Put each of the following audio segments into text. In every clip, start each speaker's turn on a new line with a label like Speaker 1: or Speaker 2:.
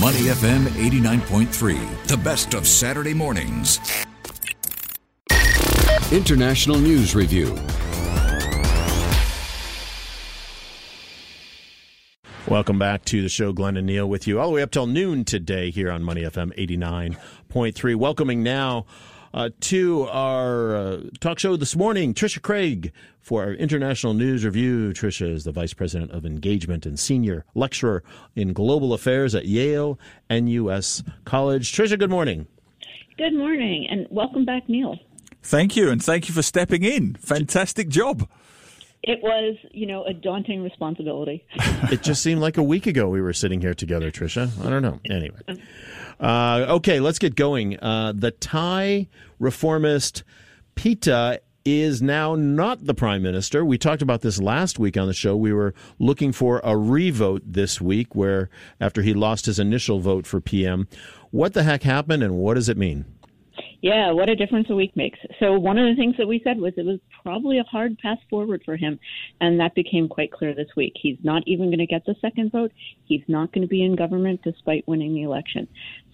Speaker 1: Money FM 89.3, the best of Saturday mornings.
Speaker 2: International News Review.
Speaker 3: Welcome back to the show. Glenn and Neil with you all the way up till noon today here on Money FM 89.3. Welcoming now uh, to our uh, talk show this morning, Trisha Craig for our International News Review. Trisha is the Vice President of Engagement and Senior Lecturer in Global Affairs at Yale NUS College. Trisha, good morning.
Speaker 4: Good morning, and welcome back, Neil.
Speaker 5: Thank you, and thank you for stepping in. Fantastic job.
Speaker 4: It was, you know, a daunting responsibility.
Speaker 3: it just seemed like a week ago we were sitting here together, Trisha. I don't know. Anyway. Uh, okay, let's get going. Uh, the Thai reformist Pita is now not the prime minister. We talked about this last week on the show. We were looking for a revote this week where after he lost his initial vote for PM. What the heck happened and what does it mean?
Speaker 4: Yeah, what a difference a week makes. So one of the things that we said was it was probably a hard pass forward for him, and that became quite clear this week. He's not even going to get the second vote. He's not going to be in government despite winning the election.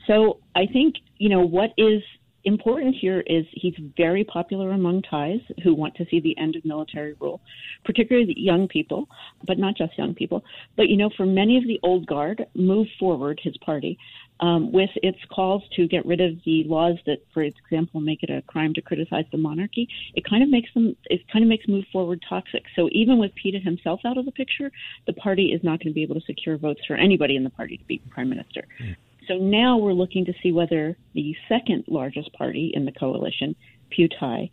Speaker 4: So I think, you know, what is important here is he's very popular among Thais who want to see the end of military rule, particularly young people, but not just young people. But you know, for many of the old guard, move forward his party um, with its calls to get rid of the laws that, for example, make it a crime to criticize the monarchy. It kind of makes them. It kind of makes move forward toxic. So even with Pita himself out of the picture, the party is not going to be able to secure votes for anybody in the party to be prime minister. Mm. So now we're looking to see whether the second largest party in the coalition, Pheu Thai,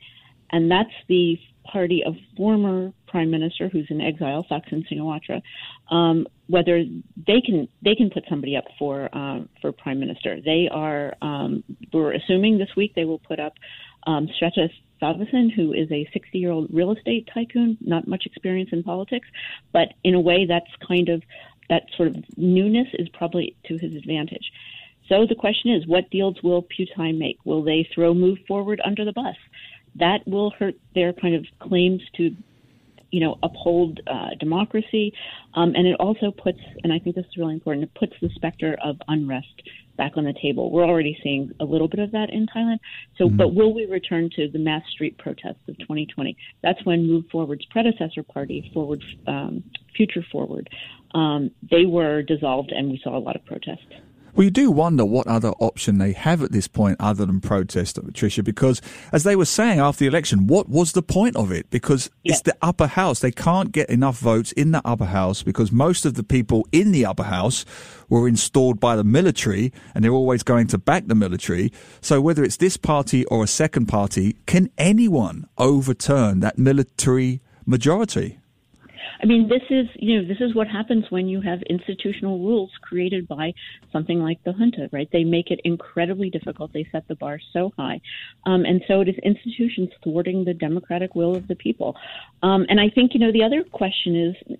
Speaker 4: and that's the party of former prime minister who's in exile, Thaksin Shinawatra, um, whether they can they can put somebody up for uh, for prime minister. They are um, we're assuming this week they will put up um, Thavisin, who is a 60 year old real estate tycoon, not much experience in politics, but in a way that's kind of that sort of newness is probably to his advantage. So the question is, what deals will Thai make? Will they throw Move Forward under the bus? That will hurt their kind of claims to, you know, uphold uh, democracy, um, and it also puts, and I think this is really important, it puts the specter of unrest back on the table. We're already seeing a little bit of that in Thailand. So, mm-hmm. but will we return to the mass street protests of 2020? That's when Move Forward's predecessor party, Forward um, Future Forward, um, they were dissolved, and we saw a lot of protest.
Speaker 5: Well, you do wonder what other option they have at this point other than protest, Patricia, because as they were saying after the election, what was the point of it? Because yeah. it's the upper house. They can't get enough votes in the upper house because most of the people in the upper house were installed by the military and they're always going to back the military. So whether it's this party or a second party, can anyone overturn that military majority?
Speaker 4: I mean, this is you know this is what happens when you have institutional rules created by something like the junta, right? They make it incredibly difficult. They set the bar so high, um, and so it is institutions thwarting the democratic will of the people. Um, and I think you know the other question is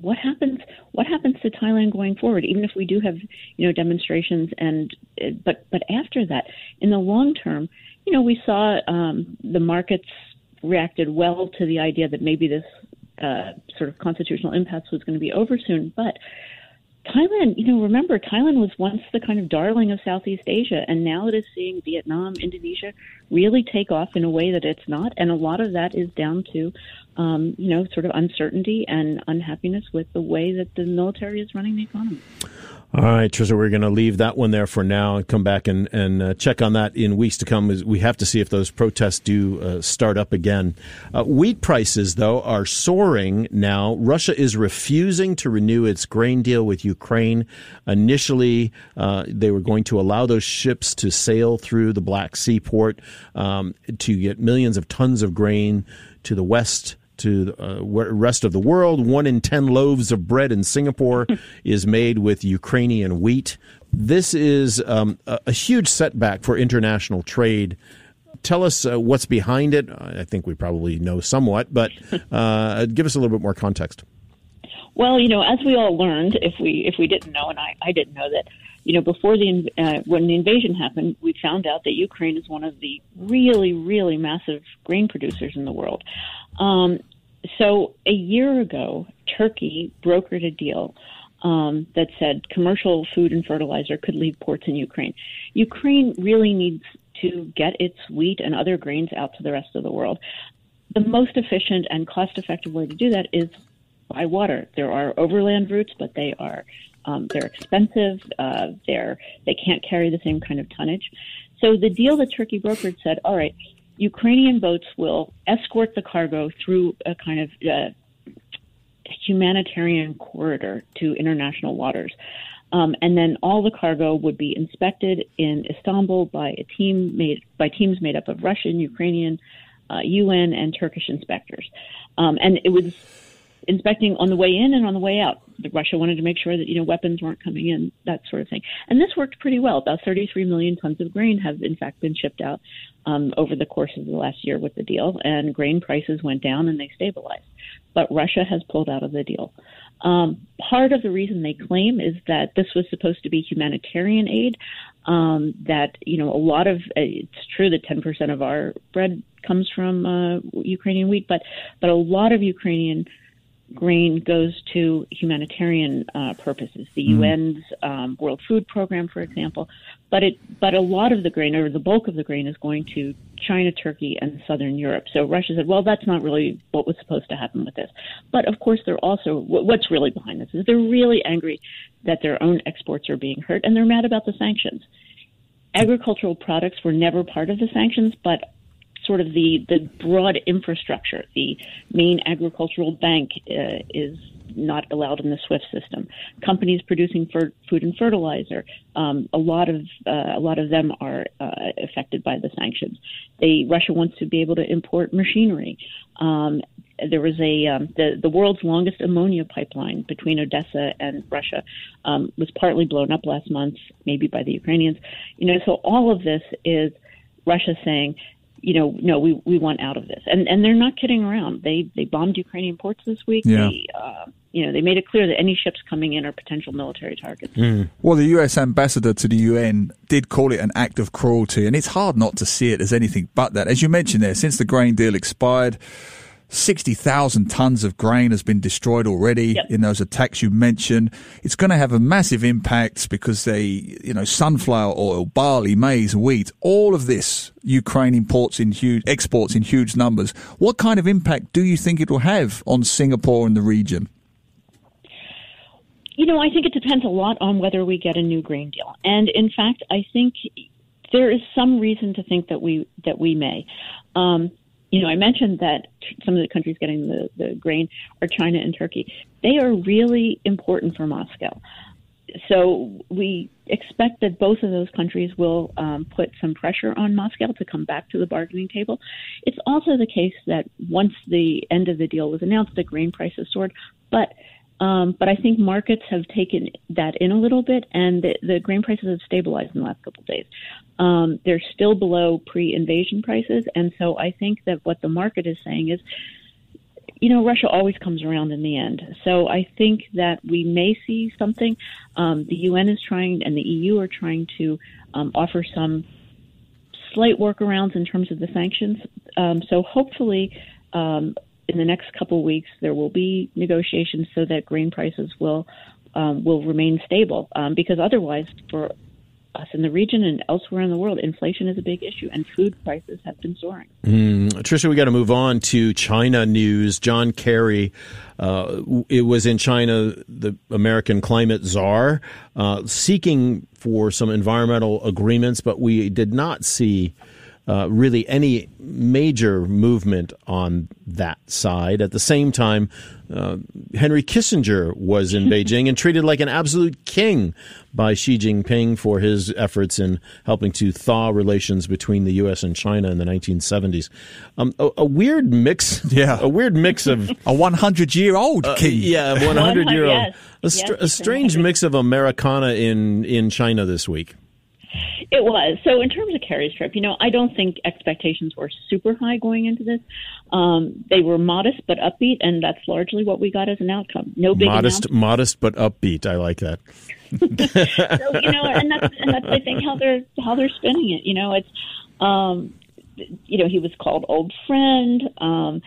Speaker 4: what happens what happens to Thailand going forward even if we do have you know demonstrations and but but after that in the long term you know we saw um, the markets reacted well to the idea that maybe this uh, sort of constitutional impasse was going to be over soon. But Thailand, you know, remember, Thailand was once the kind of darling of Southeast Asia, and now it is seeing Vietnam, Indonesia really take off in a way that it's not. And a lot of that is down to, um, you know, sort of uncertainty and unhappiness with the way that the military is running the economy.
Speaker 3: All right, Trisha, we're going to leave that one there for now and come back and, and uh, check on that in weeks to come. We have to see if those protests do uh, start up again. Uh, wheat prices, though, are soaring now. Russia is refusing to renew its grain deal with Ukraine. Initially, uh, they were going to allow those ships to sail through the Black Sea port um, to get millions of tons of grain to the west to the uh, rest of the world. One in 10 loaves of bread in Singapore is made with Ukrainian wheat. This is um, a, a, huge setback for international trade. Tell us uh, what's behind it. I think we probably know somewhat, but uh, give us a little bit more context.
Speaker 4: Well, you know, as we all learned, if we if we didn't know, and I, I didn't know that, you know, before the uh, when the invasion happened, we found out that Ukraine is one of the really, really massive grain producers in the world. Um, so a year ago, Turkey brokered a deal um, that said commercial food and fertilizer could leave ports in Ukraine. Ukraine really needs to get its wheat and other grains out to the rest of the world. The most efficient and cost effective way to do that is by water. There are overland routes, but they are um, they're expensive. Uh, they're they can't carry the same kind of tonnage. So the deal that Turkey brokered said, all right, Ukrainian boats will escort the cargo through a kind of uh, humanitarian corridor to international waters. Um, and then all the cargo would be inspected in Istanbul by a team made by teams made up of Russian, Ukrainian, uh, UN, and Turkish inspectors. Um, and it was inspecting on the way in and on the way out. Russia wanted to make sure that you know weapons weren't coming in, that sort of thing. And this worked pretty well. About 33 million tons of grain have in fact been shipped out um, over the course of the last year with the deal, and grain prices went down and they stabilized. But Russia has pulled out of the deal. Um, part of the reason they claim is that this was supposed to be humanitarian aid. Um, that you know, a lot of it's true that 10% of our bread comes from uh, Ukrainian wheat, but but a lot of Ukrainian grain goes to humanitarian uh, purposes, the mm. UN's um, World Food Program, for example. But it, but a lot of the grain, or the bulk of the grain, is going to China, Turkey, and Southern Europe. So Russia said, well, that's not really what was supposed to happen with this. But of course, they're also what's really behind this is they're really angry that their own exports are being hurt, and they're mad about the sanctions. Agricultural products were never part of the sanctions, but sort of the, the broad infrastructure. The main agricultural bank uh, is not allowed in the SWIFT system. Companies producing food and fertilizer, um, a lot of uh, a lot of them are uh, affected by the sanctions. They Russia wants to be able to import machinery. Um, there was a um, the the world's longest ammonia pipeline between Odessa and Russia um, was partly blown up last month, maybe by the Ukrainians. You know, so all of this is Russia saying you know, no, we we want out of this, and and they're not kidding around. They they bombed Ukrainian ports this week.
Speaker 5: Yeah.
Speaker 4: They, uh, you know, they made it clear that any ships coming in are potential military targets.
Speaker 5: Mm. Well, the U.S. ambassador to the UN did call it an act of cruelty, and it's hard not to see it as anything but that. As you mentioned there, since the grain deal expired. 60,000 tons of grain has been destroyed already yep. in those attacks you mentioned. It's going to have a massive impact because they, you know, sunflower oil, barley, maize, wheat, all of this Ukraine imports in huge, exports in huge numbers. What kind of impact do you think it will have on Singapore and the region?
Speaker 4: You know, I think it depends a lot on whether we get a new grain deal. And in fact, I think there is some reason to think that we that we may. Um, you know, I mentioned that some of the countries getting the, the grain are China and Turkey. They are really important for Moscow. So we expect that both of those countries will um, put some pressure on Moscow to come back to the bargaining table. It's also the case that once the end of the deal was announced, the grain prices soared, but um, but I think markets have taken that in a little bit, and the, the grain prices have stabilized in the last couple of days. Um, they're still below pre-invasion prices, and so I think that what the market is saying is, you know, Russia always comes around in the end. So I think that we may see something. Um, the UN is trying, and the EU are trying to um, offer some slight workarounds in terms of the sanctions. Um, so hopefully. Um, in the next couple weeks, there will be negotiations so that grain prices will um, will remain stable. Um, because otherwise, for us in the region and elsewhere in the world, inflation is a big issue, and food prices have been soaring.
Speaker 3: Mm, Trisha, we got to move on to China news. John Kerry, uh, it was in China, the American climate czar, uh, seeking for some environmental agreements, but we did not see uh, really any major movement on that side. At the same time, uh, Henry Kissinger was in Beijing and treated like an absolute king by Xi Jinping for his efforts in helping to thaw relations between the U.S. and China in the 1970s. Um, a, a, weird mix,
Speaker 5: yeah,
Speaker 3: a weird mix of
Speaker 5: a 100 year old uh, king,
Speaker 3: yeah, 100 year old, a, str- yes, a strange mix of Americana in in China this week.
Speaker 4: It was. So in terms of Kerry's trip, you know, I don't think expectations were super high going into this. Um, they were modest but upbeat, and that's largely what we got as an outcome. No big
Speaker 3: modest, modest but upbeat. I like that.
Speaker 4: so you know, and that's and that's I think how they're how they're spinning it. You know, it's um, you know he was called old friend, um,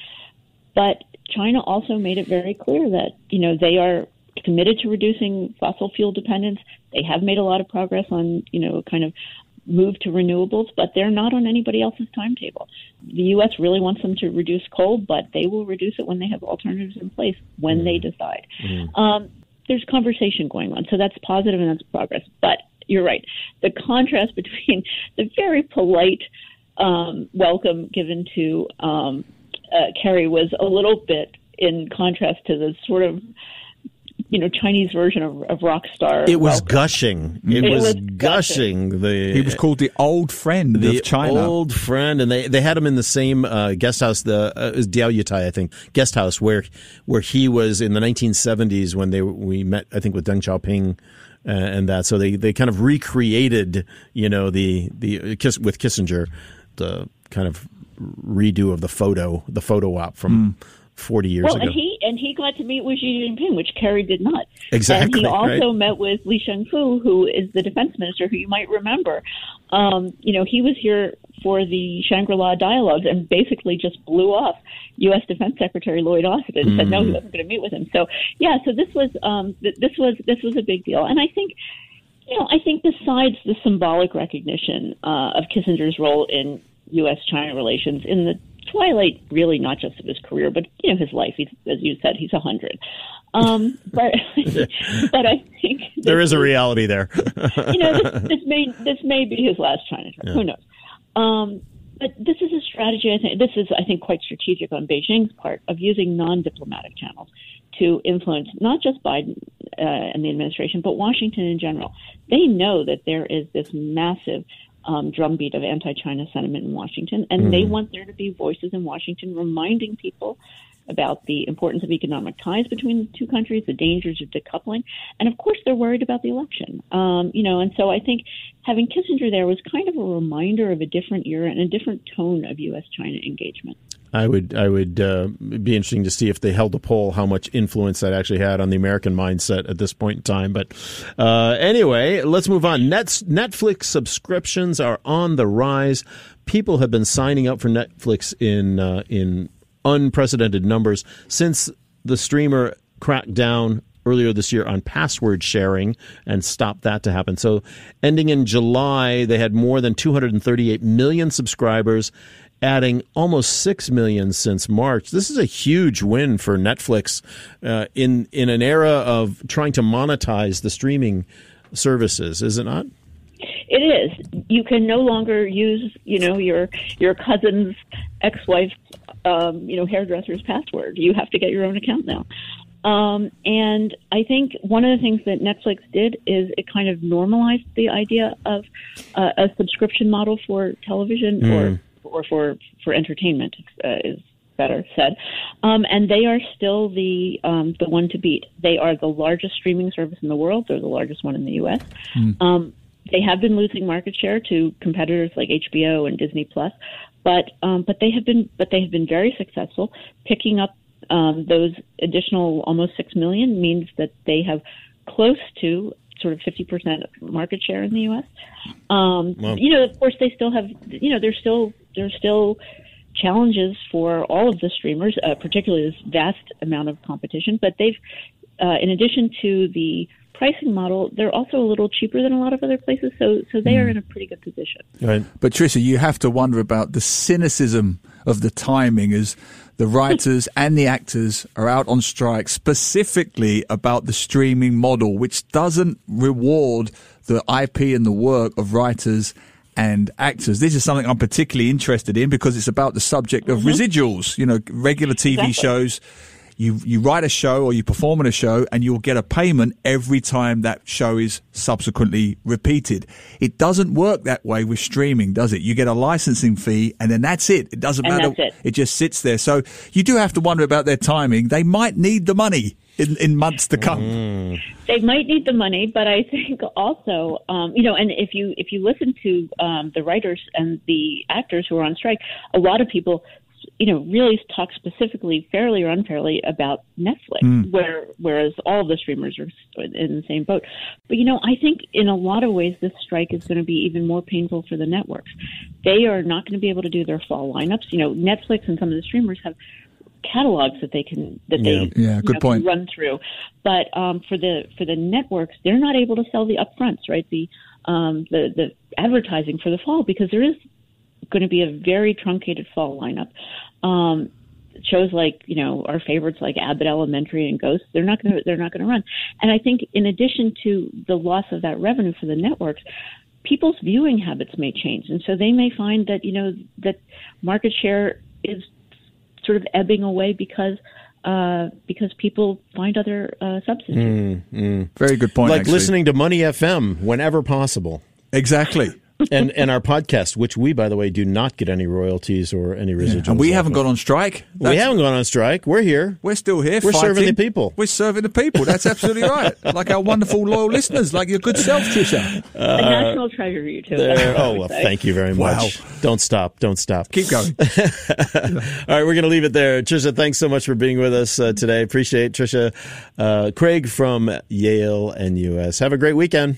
Speaker 4: but China also made it very clear that you know they are committed to reducing fossil fuel dependence. They have made a lot of progress on, you know, kind of move to renewables, but they're not on anybody else's timetable. The U.S. really wants them to reduce coal, but they will reduce it when they have alternatives in place when mm. they decide. Mm. Um, there's conversation going on, so that's positive and that's progress. But you're right. The contrast between the very polite um, welcome given to um, uh, Kerry was a little bit in contrast to the sort of you know Chinese version of, of rock star.
Speaker 3: It was welcome. gushing. It, it was, was gushing. gushing. The
Speaker 5: he was called the old friend
Speaker 3: the
Speaker 5: of China.
Speaker 3: Old friend, and they they had him in the same uh, guest house. The uh, Diaoyutai, I think, guest house where where he was in the 1970s when they we met. I think with Deng Xiaoping. Uh, and that so they, they kind of recreated you know the the kiss with Kissinger the kind of redo of the photo the photo op from mm 40 years
Speaker 4: well,
Speaker 3: ago.
Speaker 4: and he and he got to meet with Xi Jinping, which Kerry did not.
Speaker 3: Exactly.
Speaker 4: And he also
Speaker 3: right?
Speaker 4: met with Li Shangfu, who is the defense minister, who you might remember. Um, you know, he was here for the Shangri-La dialogues and basically just blew off U.S. Defense Secretary Lloyd Austin and mm. said no, he mm. wasn't going to meet with him. So yeah, so this was um, th- this was this was a big deal, and I think. You know, I think besides the symbolic recognition uh, of Kissinger's role in U.S.-China relations in the twilight, really not just of his career, but you know his life. He's, as you said, he's a hundred. Um, but but I think
Speaker 3: there is a reality there.
Speaker 4: you know, this, this, may this may be his last China trip. Yeah. Who knows? Um, but this is a strategy. I think this is I think quite strategic on Beijing's part of using non-diplomatic channels to influence not just Biden uh, and the administration, but Washington in general. They know that there is this massive um, drumbeat of anti-China sentiment in Washington, and mm. they mm-hmm. want there to be voices in Washington reminding people about the importance of economic ties between the two countries, the dangers of decoupling, and of course they're worried about the election. Um, you know, and so I think having Kissinger there was kind of a reminder of a different era and a different tone of U.S.-China engagement.
Speaker 3: I would I would uh, be interesting to see if they held a poll how much influence that actually had on the American mindset at this point in time. But uh, anyway, let's move on. Net, Netflix subscriptions are on the rise. People have been signing up for Netflix in uh, in unprecedented numbers since the streamer cracked down earlier this year on password sharing and stopped that to happen. So, ending in July, they had more than 238 million subscribers adding almost six million since March. This is a huge win for Netflix uh, in in an era of trying to monetize the streaming services, is it not?
Speaker 4: It is. You can no longer use, you know, your your cousin's ex-wife's, um, you know, hairdresser's password. You have to get your own account now. Um, and I think one of the things that Netflix did is it kind of normalized the idea of uh, a subscription model for television mm. or or for for entertainment uh, is better said. Um, and they are still the um, the one to beat. They are the largest streaming service in the world. They're the largest one in the U.S. Mm. Um, they have been losing market share to competitors like HBO and Disney Plus, but um, but they have been but they have been very successful. Picking up um, those additional almost six million means that they have close to sort of 50% market share in the U.S. Um, wow. You know, of course, they still have, you know, they're still there's still challenges for all of the streamers, uh, particularly this vast amount of competition. But they've, uh, in addition to the pricing model, they're also a little cheaper than a lot of other places. So, so they mm. are in a pretty good position.
Speaker 5: Right. But Trisha, you have to wonder about the cynicism of the timing as the writers and the actors are out on strike specifically about the streaming model, which doesn't reward the IP and the work of writers and actors. This is something I'm particularly interested in because it's about the subject of mm-hmm. residuals. You know, regular TV exactly. shows. You you write a show or you perform in a show, and you'll get a payment every time that show is subsequently repeated. It doesn't work that way with streaming, does it? You get a licensing fee, and then that's it. It doesn't
Speaker 4: and
Speaker 5: matter.
Speaker 4: It.
Speaker 5: it just sits there. So you do have to wonder about their timing. They might need the money in, in months to come. Mm.
Speaker 4: They might need the money, but I think also, um, you know, and if you if you listen to um, the writers and the actors who are on strike, a lot of people, you know, really talk specifically, fairly or unfairly, about Netflix, mm. where whereas all the streamers are in the same boat. But you know, I think in a lot of ways, this strike is going to be even more painful for the networks. They are not going to be able to do their fall lineups. You know, Netflix and some of the streamers have catalogs that they can that
Speaker 3: Yeah.
Speaker 4: they
Speaker 5: Yeah,
Speaker 4: you
Speaker 5: good
Speaker 4: know,
Speaker 5: point.
Speaker 4: can run through. But um, for the for the networks, they're not able to sell the upfronts, right? The um, the the advertising for the fall because there is going to be a very truncated fall lineup. Um, shows like you know our favorites like Abbott Elementary and Ghost, they're not going to they're not going to run. And I think in addition to the loss of that revenue for the networks, people's viewing habits may change, and so they may find that you know that market share is sort of ebbing away because uh, because people find other uh, substitutes.
Speaker 5: Very good point.
Speaker 3: like
Speaker 5: actually.
Speaker 3: listening to Money FM whenever possible.
Speaker 5: Exactly.
Speaker 3: And and our podcast, which we, by the way, do not get any royalties or any residuals.
Speaker 5: And we haven't
Speaker 3: of.
Speaker 5: gone on strike.
Speaker 3: We haven't gone on strike. We're here.
Speaker 5: We're still here.
Speaker 3: We're serving the people.
Speaker 5: We're serving the people. That's absolutely right. Like our wonderful loyal listeners, like your good self, Trisha.
Speaker 4: a national treasure, you two.
Speaker 3: Uh, There-
Speaker 4: I
Speaker 3: oh well,
Speaker 4: say.
Speaker 3: thank you very much. Wow. Don't stop. Don't stop.
Speaker 5: Keep going.
Speaker 3: All right, we're going to leave it there. Trisha, thanks so much for being with us uh, today. Appreciate Trisha. Uh, Craig from Yale NUS. Have a great weekend.